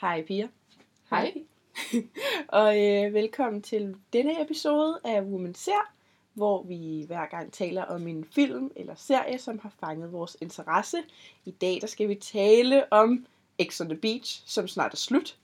Hej Pia. Hej. Og øh, velkommen til denne episode af Woman Ser, hvor vi hver gang taler om en film eller serie, som har fanget vores interesse. I dag der skal vi tale om X on the Beach, som snart er slut.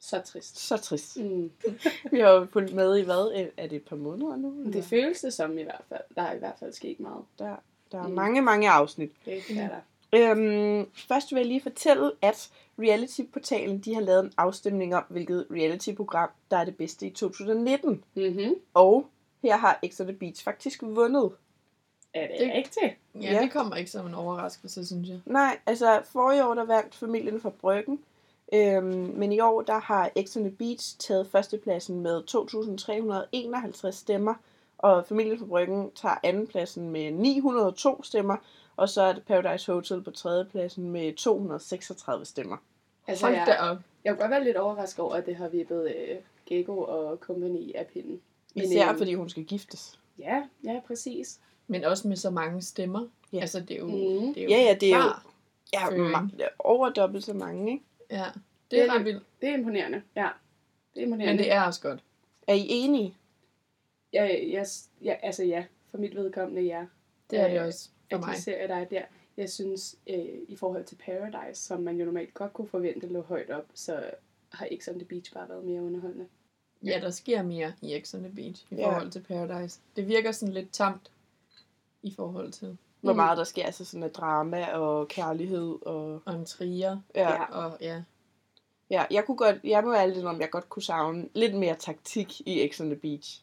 Så trist. Så trist. Mm. Vi har jo fulgt med i hvad? Er det et par måneder nu? eller? Det føles det som i hvert fald. Der er i hvert fald sket meget. Der, der er Mm. mange, mange afsnit. Det er der. Øhm, først vil jeg lige fortælle, at Reality-portalen de har lavet en afstemning om, hvilket reality-program, der er det bedste i 2019. Mm-hmm. Og her har X on the Beach faktisk vundet. Er det, Det- rigtigt? Ja, Ja. ja, det kommer ikke som en overraskelse, synes jeg. Nej, altså forrige år, der vandt familien fra Bryggen. Øhm, men i år, der har X on the Beach taget førstepladsen med 2.351 stemmer. Og familien fra Bryggen tager andenpladsen med 902 stemmer. Og så er det Paradise Hotel på tredjepladsen med 236 stemmer. Altså, Hold da jeg, op. jeg kunne godt være lidt overrasket over, at det har vippet øh, Gego og company af pinden. Men, Især øhm, fordi hun skal giftes. Ja, ja, præcis. Men også med så mange stemmer. Ja. Altså, det er jo, Mhm. det er jo Ja, ja, det er jo ja, ma- over dobbelt så mange, ikke? Ja, det er Det er ret vildt. Det er imponerende. Ja, det er imponerende. Men det er også godt. Er I enige? Ja, jeg, ja, altså ja, for mit vedkommende ja. Det er det Øh, også for at mig. de serier, der er der. Jeg synes, øh, i forhold til Paradise, som man jo normalt godt kunne forvente lå højt op, så har X on the Beach bare været mere underholdende. Ja, der sker mere i X on the Beach i Ja. forhold til Paradise. Det virker sådan lidt tamt i forhold til Hvor Mm. meget der sker, altså sådan af drama og kærlighed og... og en trier. Ja, Ja. Og ja, ja jeg kunne godt, jeg må ærligt om jeg godt kunne savne lidt mere taktik i X on the Beach.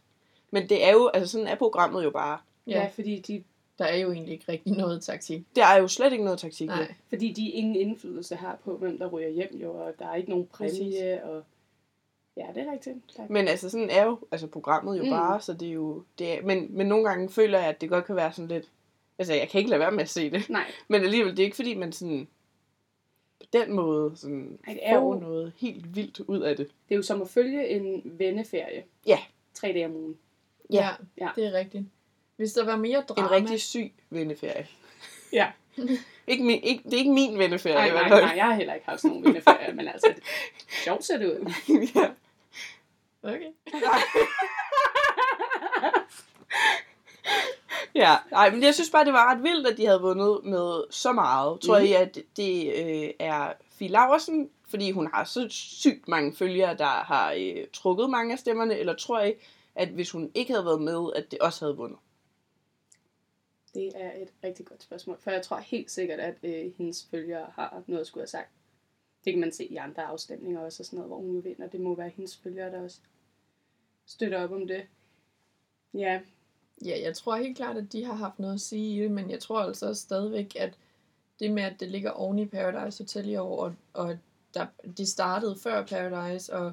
Men det er jo, altså sådan er programmet jo bare. Ja, ja fordi, de, der er jo egentlig ikke rigtig noget taktik. Der er jo slet ikke noget taktik. Nej, fordi de ingen indflydelse har på, hvem der ryger hjem jo, og der er ikke nogen præmie, og ja, det er rigtigt. Tak. Men altså sådan er jo altså programmet jo Mm. mm. bare, så det er jo... Det er, men, men nogle gange føler jeg, at det godt kan være sådan lidt... Altså jeg kan ikke lade være med at se det. Nej, Men alligevel, det er ikke fordi, man sådan... På den måde sådan, Ej, det er får jo- noget helt vildt ud af det. det er jo som at følge en venneferie. Ja. Tre dage om ugen. ja, Ja. det er rigtigt. Hvis der var mere drama... En rigtig syg venneferie. Ja. Ikke min, ikke, det er ikke min venneferie. Nej, nej, nej, jeg har heller ikke haft sådan nogen venneferie, men altså, det, sjovt ser det ud. ja. Okay. ja, nej, men jeg synes bare, det var ret vildt, at de havde vundet med så meget. Tror Mhm. I, at det øh, er Fie Laversen, fordi hun har så sygt mange følgere, der har øh, trukket mange af stemmerne, eller tror I, at hvis hun ikke havde været med, at det også havde vundet? Det er et rigtig godt spørgsmål, for jeg tror helt sikkert, at øh, hendes følgere har noget at skulle have sagt. Det kan man se i andre afstemninger også, og sådan noget, hvor hun jo vinder. Det må være hendes følgere, der også støtter op om det. Ja, Ja, jeg tror helt klart, at de har haft noget at sige i det, men jeg tror altså også stadigvæk, at det med, at det ligger oven i Paradise Hotel i år, og, og der, de startede før Paradise, og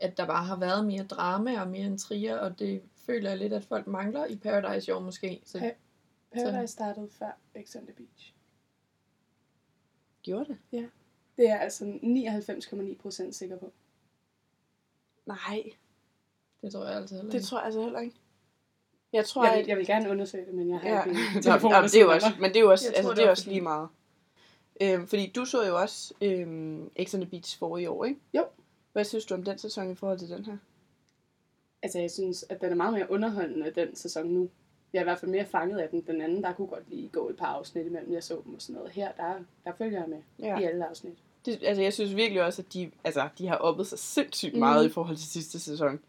at der bare har været mere drama og mere intriger, og det føler jeg lidt, at folk mangler i Paradise i år måske. Så, Ja. Paradise startede før X on the Beach. Gjorde det? Det er jeg altså 99,9% sikker på. Nej, det tror jeg altså heller det ikke. tror jeg altså heller ikke. Jeg tror, Jeg at... vil, jeg vil gerne undersøge det, men jeg har Ja. ikke en Nå, telefon, ja, der det er jo også, men det er jo også, Jeg altså, tror, det det er også lige meget. Øhm, fordi du så jo også øhm, X on the Beach for i år, ikke? Jo. Hvad synes du om den sæson i forhold til den her? Altså, jeg synes, at den er meget mere underholdende, den sæson nu. Jeg er i hvert fald mere fanget af den. Den anden, der kunne godt lige gå et par afsnit imellem, jeg så dem og sådan noget. Her, der, der følger jeg med Ja. i alle afsnit. Det, altså, jeg synes virkelig også, at de, altså, de har oppet sig sindssygt Mhm. meget i forhold til sidste sæson.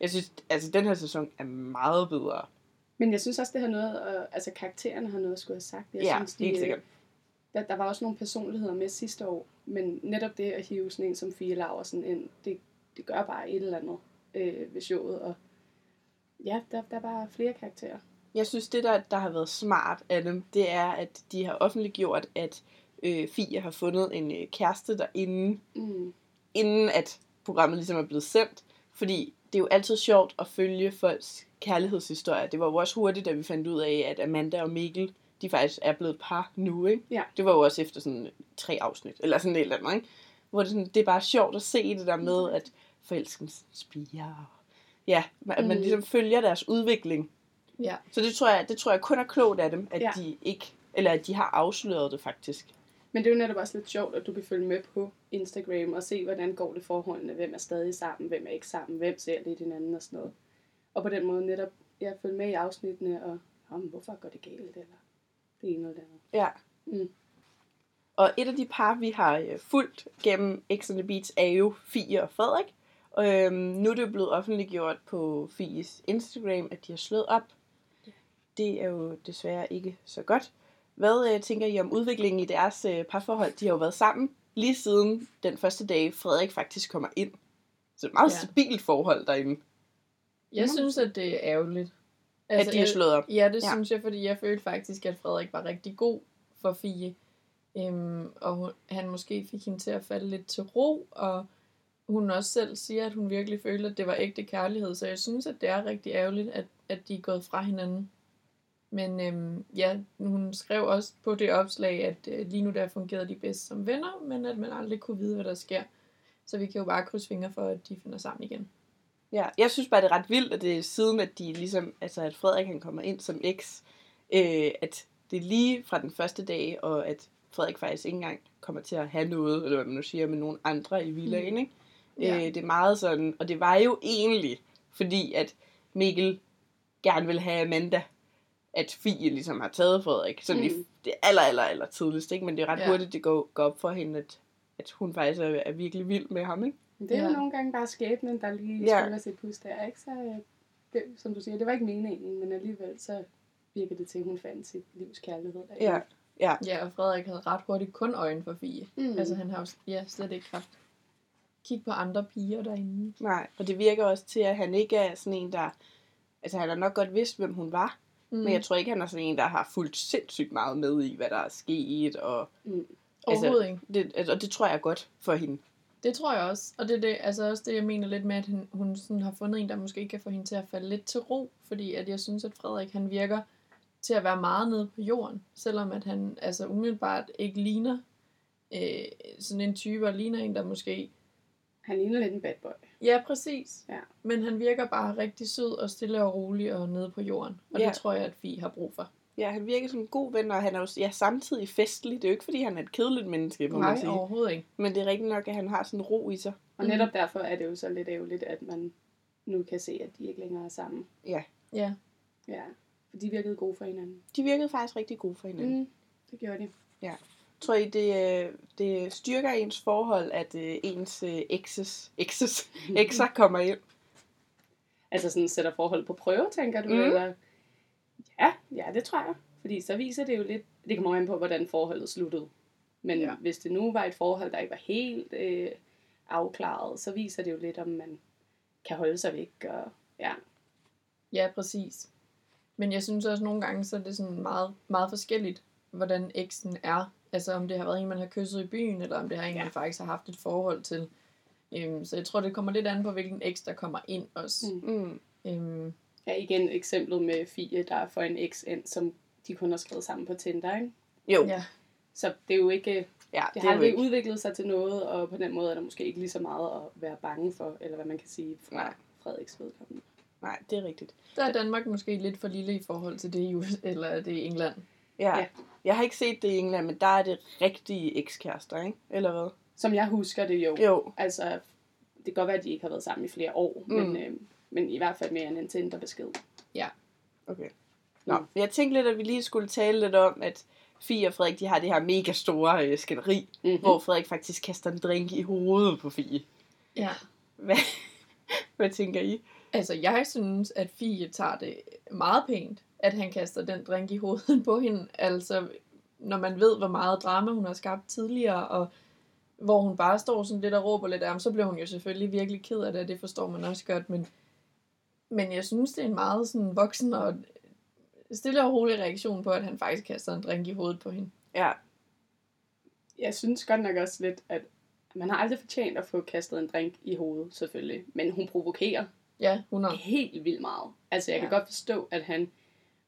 Jeg synes, altså, den her sæson er meget bedre. Men jeg synes også, det har noget, øh, altså karaktererne har noget at skulle have sagt. Jeg ja, synes, de, helt sikkert. Der, der var også nogle personligheder med sidste år, men netop det at hive sådan en som Fie Laversen ind, det, det gør bare et eller andet øh, ved showet. Og ja, der, der er bare flere karakterer. Jeg synes, det der, der har været smart af dem, det er, at de har offentliggjort, at øh, Fie har fundet en øh, kæreste derinde, Mm. inden at programmet ligesom er blevet sendt. Fordi det er jo altid sjovt at følge folks kærlighedshistorier. Det var jo også hurtigt, da vi fandt ud af, at Amanda og Mikkel, de faktisk er blevet par nu, ikke? Ja. Det var jo også efter sådan tre afsnit, eller sådan et eller andet, ikke? Hvor det, sådan, det er bare sjovt at se det der med, at forelskelsen spiger. Ja, at man Mm. ligesom følger deres udvikling. Ja. Så det tror jeg, det tror jeg kun er klogt af dem, at Ja. de ikke, eller at de har afsløret det faktisk. Men det er jo netop også lidt sjovt, at du kan følge med på Instagram og se, hvordan går det forholdene, hvem er stadig sammen, hvem er ikke sammen, hvem ser lidt hinanden og sådan noget. Og på den måde netop, ja, følge med i afsnittene og, om, hvorfor går det galt, eller det ene eller det andet. Ja. Mm. Og et af de par, vi har øh, fulgt gennem X on the Beach, er jo Fie og Frederik. Øhm, nu er det jo blevet offentliggjort på Fies Instagram, at de har slået op. Det er jo desværre ikke så godt. Hvad øh, tænker I om udviklingen i deres øh, parforhold? De har jo været sammen lige siden den første dag, Frederik faktisk kommer ind. Så er et meget Ja. stabilt forhold derinde, Jeg synes, at det er ærgerligt. altså, at de har jeg- slået op. Ja, det ja. synes jeg, fordi jeg følte faktisk, at Frederik var rigtig god for Fie. Øhm, og hun, han måske fik hende til at falde lidt til ro, og hun også selv siger, at hun virkelig følte, at det var ægte kærlighed. Så jeg synes, at det er rigtig ærgerligt, at, at de er gået fra hinanden. Men øhm, ja, hun skrev også på det opslag, at øh, lige nu der fungerede de bedst som venner, men at man aldrig kunne vide, hvad der sker. Så vi kan jo bare krydse fingre for, at de finder sammen igen. Ja, jeg synes bare, det er ret vildt, at det er siden, at de ligesom, altså at Frederik han kommer ind som eks, øh, at det er lige fra den første dag, og at Frederik faktisk ikke engang kommer til at have noget, eller hvad man nu siger, med nogen andre i villaen, ikke? Ja. Øh, det er meget sådan, og det var jo egentlig, fordi at Mikkel gerne vil have Amanda, at Fie ligesom har taget Frederik, sådan mm. i det aller, aller, aller tidligst, ikke? Men det er ret Ja. ja. hurtigt, det går, går op for hende, at, at hun faktisk er, er virkelig vild med ham, ikke? Det er ja. Ja. jo nogle gange bare skæbnen, der lige Ja. spiller sit pus der, ikke? Så øh, det, som du siger, det var ikke meningen, men alligevel så virker det til, at hun fandt sit livs kærlighed. derinde. Ja. Ja, og Frederik havde ret hurtigt kun øjne for Fie. Mm. Altså han har jo ja, slet ikke haft kig på andre piger derinde. Nej, og det virker også til, at han ikke er sådan en, der... Altså, han har nok godt vidst, hvem hun var, Mm. mm. men jeg tror ikke, han er sådan en, der har fulgt sindssygt meget med i, hvad der er sket, og, Mm. Overhovedet ikke. det, altså, og det tror jeg er godt for hende. Det tror jeg også. Og det er det, altså også det, jeg mener lidt med, at hun, hun sådan har fundet en, der måske kan få hende til at falde lidt til ro. Fordi at jeg synes, at Frederik han virker til at være meget nede på jorden. Selvom at han altså umiddelbart ikke ligner øh, sådan en type, og ligner en, der måske... Han ligner lidt en bad boy. Ja, præcis. Ja. Men han virker bare rigtig sød og stille og rolig og nede på jorden. Og Ja. det tror jeg, at Fie har brug for. Ja, han virker som en god ven, og han er jo ja, samtidig festlig. Det er jo ikke, fordi han er et kedeligt menneske, må man Nej, sige. overhovedet ikke. Men det er rigtigt nok, at han har sådan en ro i sig. Og Mm. netop derfor er det jo så lidt ærgerligt, at man nu kan se, at de ikke længere er sammen. Ja, Ja. Ja, for de virkede gode for hinanden. de virkede faktisk rigtig gode for hinanden. Mm. Det gjorde de. Tror I, det, øh, det styrker ens forhold, at øh, ens øh, exes, exes, exer kommer ind? Altså sådan sætter forhold på prøve, tænker du? Mm. Eller? Ja, ja, det tror jeg. Fordi så viser det jo lidt, det kommer an på, hvordan forholdet sluttede. Men ja. hvis det nu var et forhold, der ikke var helt øh, afklaret, så viser det jo lidt, om man kan holde sig væk. Og, ja. Ja, præcis. Men jeg synes også nogle gange, så er det sådan meget, meget forskelligt, hvordan eksen er. Altså om det har været en, man har kysset i byen, eller om det har en, Ja. man faktisk har haft et forhold til. Øhm, så jeg tror, det kommer lidt an på, hvilken eks, der kommer ind også. Mm. Mm. Øhm, ja, igen eksemplet med Fie, der får en eks ind, som de kun har skrevet sammen på Tinder, ikke? Jo, ja. Så det er jo ikke, ja, det det har jo aldrig ikke. udviklet sig til noget, og på den måde er der måske ikke lige så meget at være bange for, eller hvad man kan sige fra Nej. Frederiks vedkommende. Nej, det er rigtigt. Der er Danmark måske lidt for lille i forhold til det i eller det i England. Ja. Ja. ja. Jeg har ikke set det i England, men der er det rigtige ekskærester, ikke? Eller hvad? Som jeg husker det jo. Jo. Altså, det kan godt være, at de ikke har været sammen i flere år, Mm. mm. men, øh, men i hvert fald mere end en Tinder-besked. Okay. Nå, Mm. jeg tænkte lidt, at vi lige skulle tale lidt om, at Fie og Frederik, de har det her mega store øh, skænderi, Mm-hmm. hvor Frederik faktisk kaster en drink i hovedet på Fie. Ja. Hvad, hvad tænker I? Altså, jeg synes, at Fie tager det meget pænt, at han kaster den drink i hovedet på hende. Altså, når man ved, hvor meget drama hun har skabt tidligere, og hvor hun bare står sådan lidt og råber lidt af ham, så bliver hun jo selvfølgelig virkelig ked af det, og det forstår man også godt, men, men jeg synes, det er en meget sådan voksen og stille og rolig reaktion på, at han faktisk kaster en drink i hovedet på hende. Ja, Jeg synes godt nok også lidt, at man har aldrig fortjent at få kastet en drink i hovedet, selvfølgelig. Men hun provokerer Ja, 100. helt vildt meget. Altså, jeg kan Ja. godt forstå, at han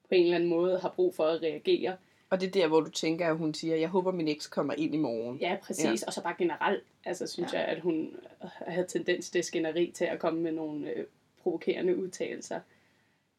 på en eller anden måde har brug for at reagere. og det er der, hvor du tænker, at hun siger, jeg håber, min eks kommer ind i morgen. Ja, præcis. Ja. Og så bare generelt, altså synes Ja. jeg, at hun havde tendens til skænderi til at komme med nogle øh, provokerende udtalelser.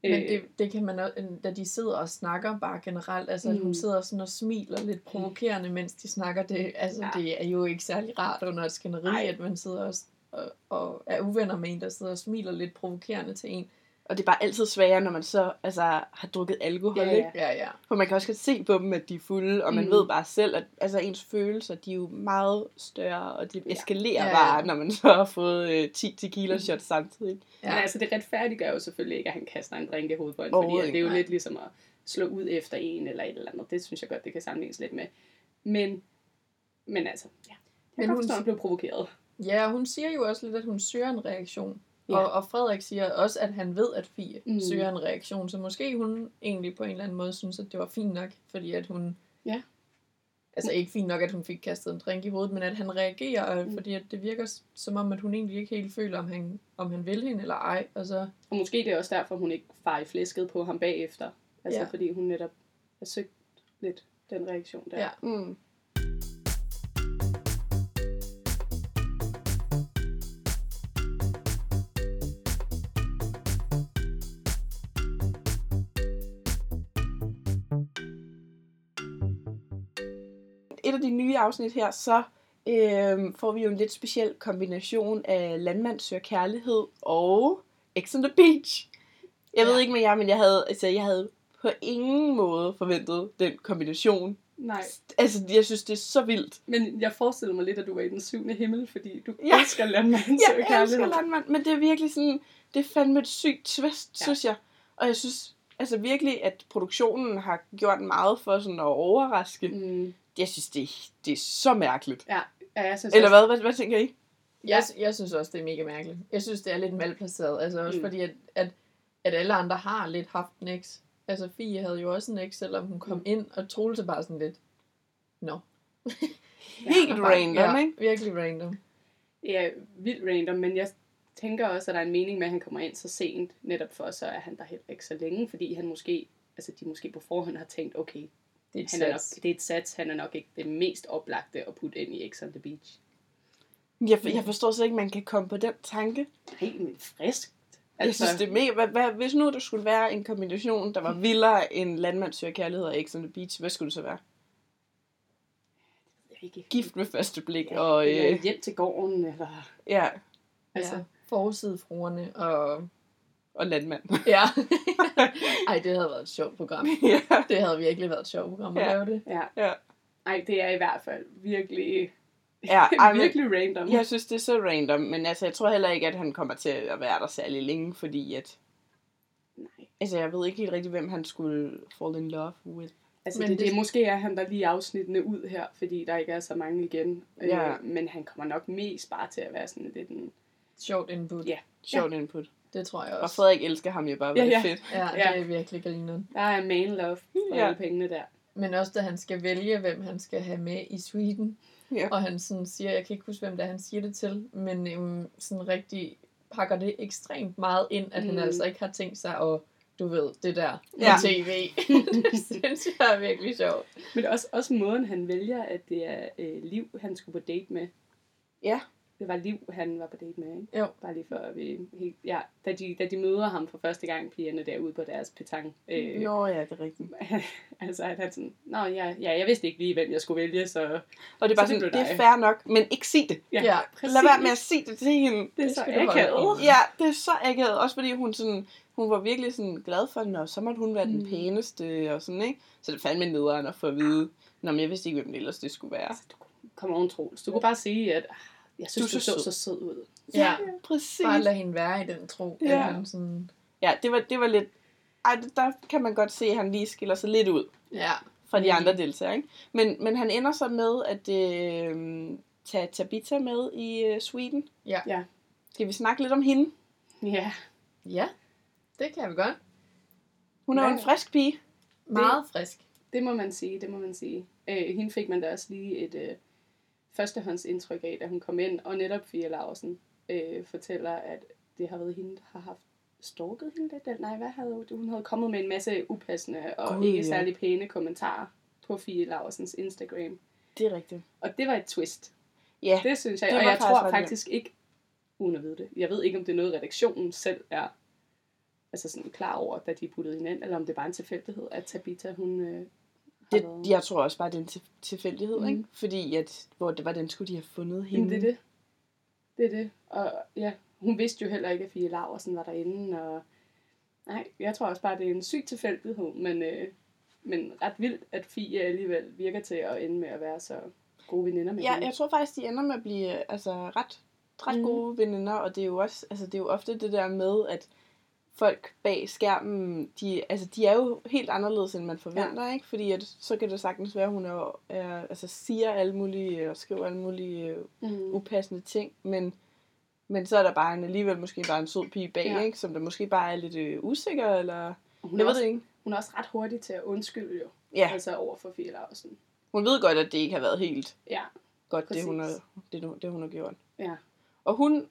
Men Øh, det, det kan man også, da de sidder og snakker bare generelt, altså mm. hun Mm. sidder sådan og smiler lidt provokerende, mens de snakker, det, altså Ja. det er jo ikke særlig rart under et skænderi, Nej. at man sidder og, og, og er uvenner med en, der sidder og smiler lidt provokerende til en. Og det er bare altid sværere, når man så altså, har drukket alkohol, Ja, ja, ikke? Ja, ja. For man kan også godt se på dem, at de er fulde, og man Mm. mm. ved bare selv, at altså, ens følelser, de er jo meget større, og de Ja. eskalerer Ja, ja, ja. bare, når man så har fået øh, 10 tequila shots samtidig. ja. Men altså, det retfærdiggør jo selvfølgelig ikke, at han kaster en drink i hovedet på hende, fordi det er jo ikke, lidt ligesom at slå ud efter en eller et eller andet. Det synes jeg godt, det kan sammenlignes lidt med. Men, men altså, ja. Jeg Men kan hun- godt forstå, at han blev provokeret. ja, hun siger jo også lidt, at hun søger en reaktion. Ja. Og, og Frederik siger også, at han ved, at Fie Mm. søger en reaktion, så måske hun egentlig på en eller anden måde synes, at det var fint nok, fordi at hun... Ja. Altså ikke fint nok, at hun fik kastet en drink i hovedet, men at han reagerer, Mm. fordi at det virker som om, at hun egentlig ikke helt føler, om han, om han vil hende eller ej. Og så, Og måske det er også derfor, hun ikke far i flæsket på ham bagefter. Altså, Ja. fordi hun netop har søgt lidt den reaktion der. Ja. Mm. Afsnit her, så øh, får vi jo en lidt speciel kombination af landmand søger kærlighed og X on the Beach. Jeg ved Ja. ikke med jer, men jeg havde, altså, jeg havde på ingen måde forventet den kombination. Nej, Altså, jeg synes, det er så vildt. men jeg forestiller mig lidt, at du var i den syvende himmel, fordi du Ja. elsker landmanden Jeg elsker landmand, men det er virkelig sådan, det er fandme et sygt twist, ja. synes jeg. Og jeg synes altså virkelig, at produktionen har gjort meget for sådan at overraske. Mm. Jeg synes, det, er- det er så mærkeligt. Ja, ja, jeg synes Eller også- hvad? hvad? Hvad tænker I? jeg, jeg synes også, det er mega mærkeligt. Jeg synes, det er lidt malplaceret. Altså også Mm. fordi, at, at, at alle andre har lidt haft en eks. Altså Fie havde jo også en eks, selvom hun kom Mm. ind, og Troels er bare sådan lidt, nå. Helt Bare- random, ja, ikke? virkelig random. Ja, vildt random, men jeg tænker også, at der er en mening med, at han kommer ind så sent, netop for så er han der heller ikke så længe, fordi han måske, altså de måske på forhånd har tænkt, okay, Det er et han er nok, det er et sats, han er nok ikke det mest oplagte at putte ind i X on the Beach. Jeg, jeg forstår så ikke, at man kan komme på den tanke. Helt vildt frisk. Altså, jeg synes, det er mega... Hvad, hvad, hvis nu der skulle være en kombination, der var vildere end landmand søger kærlighed og X on the Beach, hvad skulle det så være? ikke. Gift med første blik, Ja, og øh, hjem til gården, eller... ja, Altså, Ja, forsidefruerne og... og landmand. Ja. Ej, det havde været et sjovt program. ja. Det havde virkelig været et sjovt program at Ja. lave det. ja. Ja. Ej, det er i hvert fald virkelig, Ja, ej, men- virkelig random. Jeg synes, det er så random, men altså, jeg tror heller ikke, at han kommer til at være der særlig længe, fordi at... Nej. Altså, jeg ved ikke helt rigtigt, hvem han skulle fall in love with. Altså, Men det, det, det- måske er han der lige afsnittene ud her, fordi der ikke er så mange igen. Ja. Øh, men han kommer nok mest bare til at være sådan lidt en... Sjovt input. Ja. Sjovt ja. input. Det tror jeg Og også. Frederik elsker ham jo bare, hvad Ja, ja, ja. ja. fedt. Ja, det er virkelig grineren. Der er man love for Ja. alle pengene der. Men også da han skal vælge, hvem han skal have med i Sweden. Ja. Og han sådan siger, jeg kan ikke huske, hvem det er, han siger det til, men øhm, sådan rigtig pakker det ekstremt meget ind, at mm. han altså ikke har tænkt sig at, du ved, det der på Ja. tv. det synes jeg er virkelig sjovt. Men også, også måden, han vælger, at det er øh, Liv, han skulle på date med. Ja. Det var Liv, han var på date med, ikke? Jo. Bare lige for at vi helt... Ja, da de, da de møder ham for første gang, pigerne derude på deres petang. Øh, Nå ja, det er rigtigt. altså, at han sådan, Nå ja, ja, jeg vidste ikke lige, hvem jeg skulle vælge, så... Og det er bare Så det sådan, blev det er fair nok, men ikke sig det. Ja, Ja, præcis. Lad være med at sige det til hende. Det er Det så akavet. Ja, det er så akavet. Også fordi hun sådan, hun var virkelig sådan glad for den, og så måtte hun være den Mm. pæneste og sådan, ikke? Så det fandme nederen at få at vide. Nå, men jeg vidste ikke, hvem det ellers det skulle være. Altså, du, kom on, Troels. Du kunne bare sige, at ah, jeg synes, Du du, er så så, sød. så sød ud. Ja. præcis. Bare lad hende være i den tro. Ja. Han sådan, Ja, det var, det var lidt... Ej, det- der kan man godt se, at han lige skiller sig lidt ud ja. fra de andre deltagere, ikke? Men, men han ender så med at øh, tage Tabitha med i øh, Sweden. Ja. Ja. Skal vi snakke lidt om hende? Ja. Ja, det kan vi godt. Hun er jo Ja. en frisk pige. Meget frisk. Det må man sige, det må man sige. Øh, hende fik man da også lige et øh, førstehåndsindtryk af, da hun kom ind, og netop Fia Larsen øh, fortæller, at det har været hende, der har haft stalket hende lidt. Eller, nej, hvad havde hun? Hun havde kommet med en masse upassende og God, ikke ja. særlig pæne kommentarer på Fia Larsens Instagram. Det er rigtigt. Og det var et twist. Ja, Det synes jeg, Det og jeg faktisk tror faktisk ikke, uden at vide det, jeg ved ikke, om det er noget, redaktionen selv er altså sådan klar over, da de puttede ind, eller om det er bare en tilfældighed, at Tabitha, hun øh, Det, været... jeg tror også bare, det er en til- tilfældighed, Mhm. ikke? Fordi, at, hvor, hvordan skulle de have fundet hende? Jamen, det er det. Det er det. Og ja, hun vidste jo heller ikke, at Fie Laversen var derinde, og nej, jeg tror også bare, det er en syg tilfældighed, men, øh, men ret vildt, at Fie alligevel virker til at ende med at være så gode veninder med Ja, hende. jeg tror faktisk, de ender med at blive altså, ret, ret mm. gode veninder, og det er jo også, altså, det er jo ofte det der med, at folk bag skærmen, de, altså, de er jo helt anderledes, end man forventer, ja. ikke? Fordi at, så kan det sagtens være, at hun er, er, altså, siger alle mulige, og skriver alle mulige øh, Mm. upassende ting, men, men så er der bare en, alligevel måske bare en sød pige bag, Ja. ikke? Som der måske bare er lidt øh, usikker, eller... Hun, Jeg ved også, det ikke. hun er også ret hurtig til at undskylde jo, Ja, altså over for Fie Laversen. hun ved godt, at det ikke har været helt Ja, godt, det hun, har, Præcis. det, det hun har gjort. ja. Og hun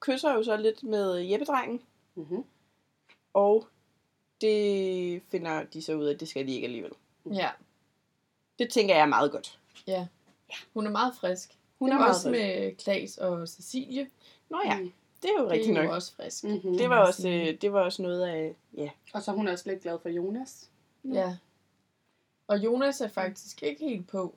kysser jo så lidt med Jeppe-drengen, Mm-hmm. Og det finder de så ud af, at det skal de ikke alligevel. Ja. Det tænker jeg er meget godt. ja. Hun er meget frisk. Hun det er også frisk. med Klaas og Cecilie. Nå ja, Mm. det er jo Det rigtigt er jo nok. også frisk. Mm-hmm. Det var, også, øh, det var også noget af, ja. Og så er hun også lidt glad for Jonas. Ja. Og Jonas er faktisk ikke helt på,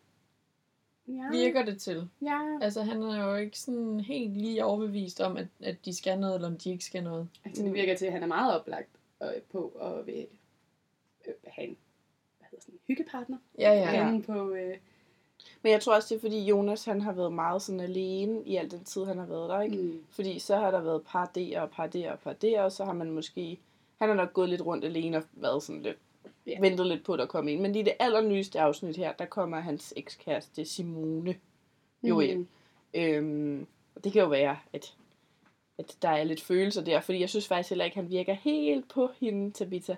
Ja. virker det til. Ja. Altså, han er jo ikke sådan helt lige overbevist om, at, at de skal noget, eller om de ikke skal noget. Altså, det virker til, at han er meget oplagt øh, på at vil, øh, have en hvad hedder sådan, en hyggepartner. Ja, ja. Ja. På, øh, Men jeg tror også, det er fordi Jonas, han har været meget sådan alene i al den tid, han har været der, ikke? mm, Fordi så har der været par der og par der og par der, og så har man måske... Han har nok gået lidt rundt alene og været sådan lidt... Ja. Ventet lidt på, at der kom ind. Men lige det allernyeste afsnit her, der kommer hans ekskæreste Simone jo ind. mm, Øhm, og det kan jo være, at, at der er lidt følelser der, fordi jeg synes faktisk heller ikke, han virker helt på hende, Tabitha.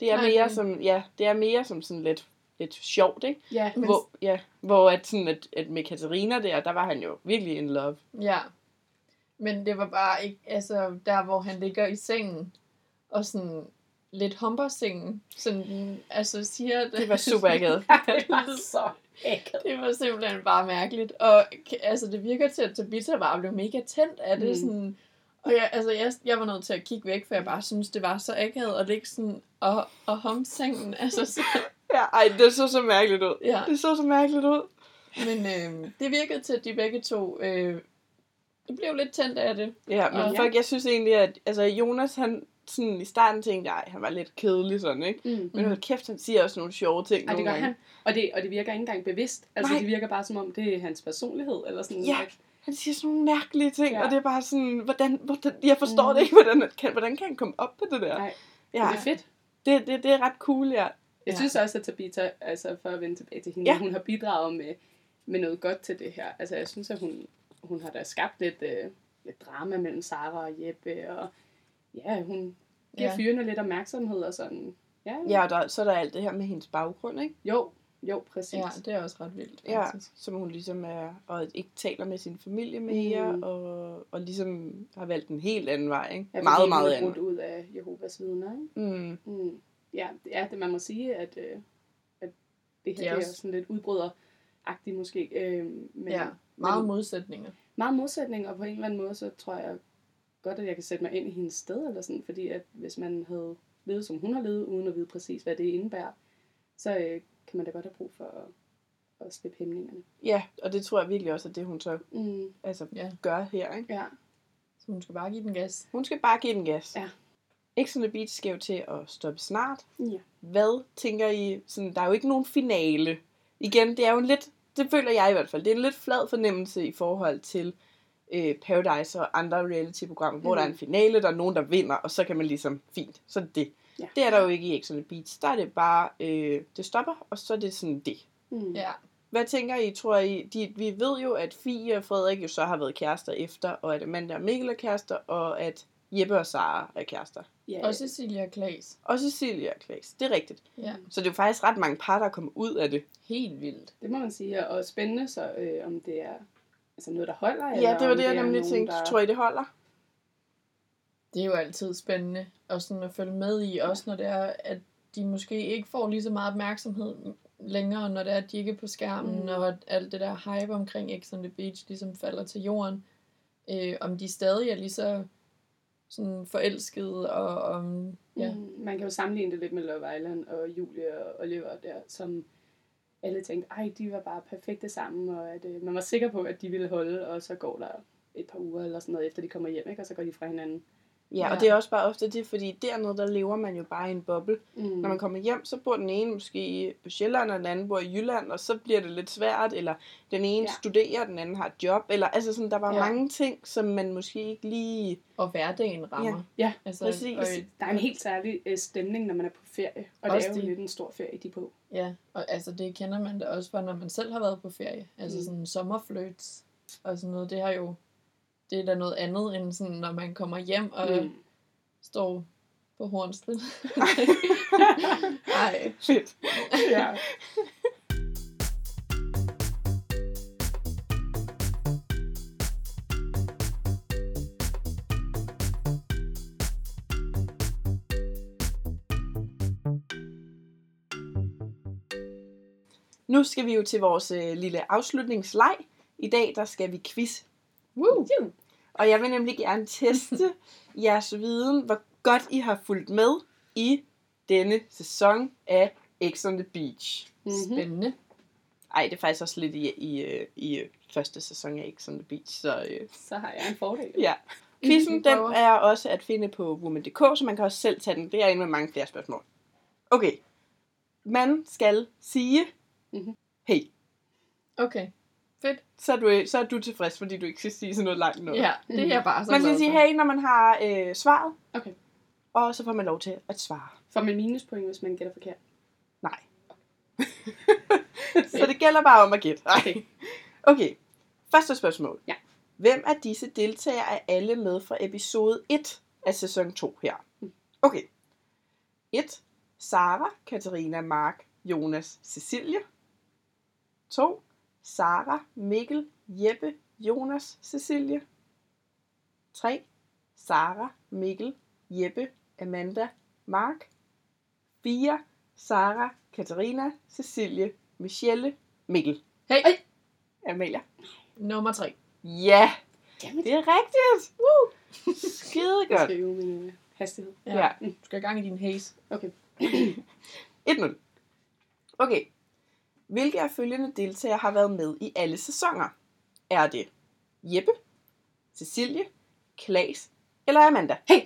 Det er Nej, mere som, ja, det er mere som sådan lidt, lidt sjovt, ikke? Ja, men, Hvor, ja, hvor at, sådan, at, at med Katarina der, der var han jo virkelig in love. Ja. Men det var bare ikke, altså der hvor han ligger i sengen, og sådan lidt humper sengen, sådan, altså siger det. Det var super akavet. det var så ægget. Det var simpelthen bare mærkeligt. Og altså, det virker til, at Tabitha bare blev mega tændt af det. Mm. Sådan, og jeg, altså, jeg, jeg var nødt til at kigge væk, for jeg bare synes, det var så akavet at ligge sådan og, og hum sengen. Altså, så, Ja, ej, det så så mærkeligt ud. ja. Det så så mærkeligt ud. Men øh, det virkede til, at de begge to øh, det blev lidt tændt af det. Ja, men Og- folk, jeg synes egentlig, at altså, Jonas, han sådan i starten tænkte jeg, han var lidt kedelig sådan, ikke? Mm. Men hold kæft, han siger også nogle sjove ting Ej, det nogle gør gange. han. Og det, og det virker ikke engang bevidst. Altså, Nej. det virker bare som om, det er hans personlighed. Eller sådan, Ja. at- Han siger sådan nogle mærkelige ting, Ja. og det er bare sådan, hvordan, hvordan jeg forstår mm. det ikke, hvordan kan, hvordan kan han komme op på det der? Nej, ja, det er fedt. det, det, det er ret cool, ja. Jeg Ja. synes også, at Tabitha, altså for at vende tilbage til hende, ja. hun har bidraget med, med noget godt til det her. Altså jeg synes, at hun, hun har da skabt lidt, øh, lidt drama mellem Sara og Jeppe, og ja, hun giver Ja. ja. fyrene lidt opmærksomhed og sådan. Ja, Ja, og der, så er der alt det her med hendes baggrund, ikke? jo, jo, præcis. Ja, det er også ret vildt, Ja, faktisk. som hun ligesom er, og ikke taler med sin familie mere, Mm. og, og ligesom har valgt en helt anden vej, ikke? Ja, meget, meget anden. brudt ud af Jehovas vidner, ikke? Mm. Mm. Ja, det er det, man må sige, at, øh, at det her Det er er, det er også- sådan lidt udbryderagtigt måske. Øh, men, ja, meget men, modsætninger. meget modsætning, og på en eller anden måde, så tror jeg godt, at jeg kan sætte mig ind i hendes sted, eller sådan, fordi at hvis man havde levet, som hun har levet, uden at vide præcis, hvad det indebærer, så øh, kan man da godt have brug for at, at slippe hæmningerne. Ja, og det tror jeg virkelig også, at det hun så Mm. altså, Ja. gør her, ikke? Ja. Så hun skal bare give den gas. Hun skal bare give den gas. Ja. X on the Beach skal jo til at stoppe snart. ja. Hvad tænker I? Sådan, der er jo ikke nogen finale. Igen, det er jo en lidt, det føler jeg i hvert fald, det er en lidt flad fornemmelse i forhold til øh, Paradise og andre reality-programmer, mm. hvor Mm. der er en finale, der er nogen, der vinder, og så kan man ligesom, fint, så er det det. Ja. Det er der jo ikke i X on the Beach. Der er det bare, øh, det stopper, og så er det sådan det. Mm. Ja. Hvad tænker I, tror I? De, vi ved jo, at Fie og Frederik jo så har været kærester efter, og at Amanda og Mikkel er kærester, og at Jeppe og Sara er kærester. ja. Og Cecilia og Klaas. Og Cecilia og Klaas. Det er rigtigt. Ja, Så det er jo faktisk ret mange par, der kommer ud af det. helt vildt. Det må man sige, og spændende så, øh, om det er altså noget, der holder, Ja, eller det var det, jeg nemlig tænkte. Der... Tror I, det holder? Det er jo altid spændende og sådan at følge med i, også når det er, at de måske ikke får lige så meget opmærksomhed længere, når det er, at de ikke er på skærmen, Mm. mm. og at alt det der hype omkring X on the Beach ligesom falder til jorden. Øh, om de stadig er lige så sådan forelsket, og, og ja. Mm, man kan jo sammenligne det lidt med Love Island og Julie og Oliver der, som alle tænkte, ej, de var bare perfekte sammen, og at øh, man var sikker på, at de ville holde, og så går der et par uger eller sådan noget, efter de kommer hjem, ikke? og så går de fra hinanden. Ja, Ja. og det er også bare ofte det, fordi dernede, der lever man jo bare i en boble. Mm. Når man kommer hjem, så bor den ene måske på Sjælland, og den anden bor i Jylland, og så bliver det lidt svært, eller den ene Ja. ja. studerer, den anden har et job, eller altså sådan, der var Ja. ja. mange ting, som man måske ikke lige... og hverdagen rammer. Ja, altså, præcis. Og, Der er en helt særlig øh, stemning, når man er på ferie, og Også det er jo det. lidt en stor ferie, de på. ja, og altså, det kender man da også fra, når man selv har været på ferie. Altså Mm. sådan sommerfløjts og sådan noget, det har jo, det er da noget andet, end sådan, når man kommer hjem og Mm. står på Hornslet. Nej. Fedt. ja. Nu skal vi jo til vores øh, lille afslutningsleg. I dag, der skal vi quiz. Woo! Og jeg vil nemlig gerne teste jeres viden, hvor godt I har fulgt med i denne sæson af X on the Beach. Mm-hmm. Spændende. Ej, det er faktisk også lidt i, i, øh, i øh, første sæson af X on the Beach, så øh, Så har jeg en fordel. ja. Quizzen, den er også at finde på woman.dk, så man kan også selv tage den. Det er inde med mange flere spørgsmål. Okay. Man skal sige, Mhm. hey, Okay. Fedt. så er, du, så er du tilfreds, fordi du ikke skal sige sådan noget langt noget. Ja, det er jeg bare så Man skal glad sige for. hey, når man har øh, svaret, Okay. og så får man lov til at svare. Får man minuspoint, hvis man gætter forkert? Nej. så det gælder bare om at gætte. Okay. okay. Første spørgsmål. Ja. Hvem af disse deltagere er alle med fra episode 1 af sæson 2 her? Mm. Okay. 1. Sara, Katarina, Mark, Jonas, Cecilie. 2. Sara, Mikkel, Jeppe, Jonas, Cecilie. 3. Sara, Mikkel, Jeppe, Amanda, Mark. 4. Sara, Katarina, Cecilie, Michelle, Mikkel. Hey! Amalia. Nummer tre. Ja, Jamen, det er rigtigt. Woo! Skide godt. skal jo min øh, hastighed. Ja. Ja. Du skal i gang i din haze. Okay. 1-0. Okay. Hvilke af følgende deltagere har været med i alle sæsoner? Er det Jeppe, Cecilie, Klaas eller Amanda? Hey!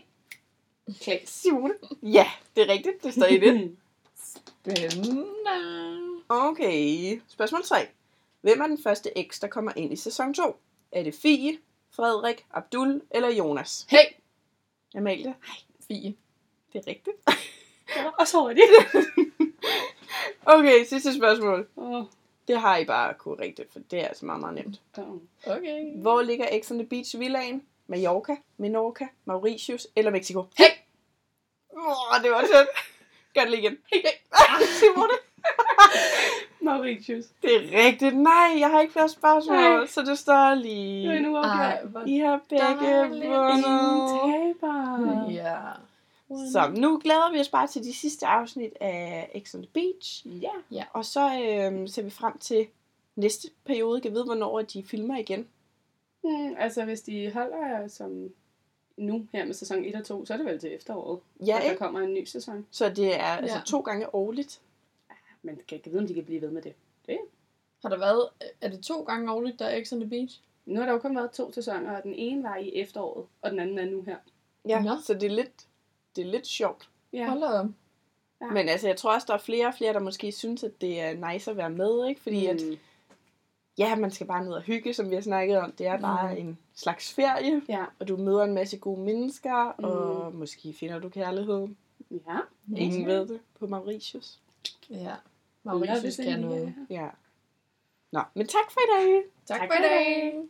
Klaas. Simone? Ja, det er rigtigt. Det står i det. Spændende. Okay. Spørgsmål 3. Hvem er den første X, der kommer ind i sæson 2? Er det Fie, Frederik, Abdul eller Jonas? Hey! Amalie? Fie. Det er rigtigt. Og så er det. Okay, sidste spørgsmål. Åh, Det har I bare kunne rigtigt, for det er altså meget, meget nemt. oh. Okay. Hvor ligger X on the Beach villaen? Mallorca, Menorca, Mauritius eller Mexico? Hey! Åh, det var tæt. Gør det lige igen. Hey, hey. Simone. Mauritius. Det er rigtigt. Nej, jeg har ikke flere spørgsmål, Nej. så det står Det er lige. nu Ej, okay. hvor I har begge vundet. taber. Ja. Så nu glæder vi os bare til de sidste afsnit af X on the Beach. Ja. Og så øh, ser vi frem til næste periode. Kan vide, hvornår de filmer igen. Mm, altså, hvis de holder som nu her med sæson 1 og 2, så er det vel til efteråret, Ja, at der kommer en ny sæson. Så det er altså Ja. to gange årligt. Men kan ikke vide, om de kan blive ved med det. Har der været, er det to gange årligt, der er X on the Beach? Nu har der jo kun været to sæsoner, og den ene var i efteråret, og den anden er nu her. Ja, Nå. så det er lidt, det er lidt sjovt. Ja. Hold da. Ja. Men altså, jeg tror også, der er flere og flere, der måske synes, at det er nice at være med, ikke? Fordi at, Mm. ja, man skal bare ned og hygge, som vi har snakket om. Det er bare Mm. en slags ferie, Ja. og du møder en masse gode mennesker, Mm. og måske finder du kærlighed. Ja. Ingen ved det på Mauritius. Ja. Mauritius kan er noget. Ja. Nå, men tak for i dag. Tak, Tak for i for i dag. dag.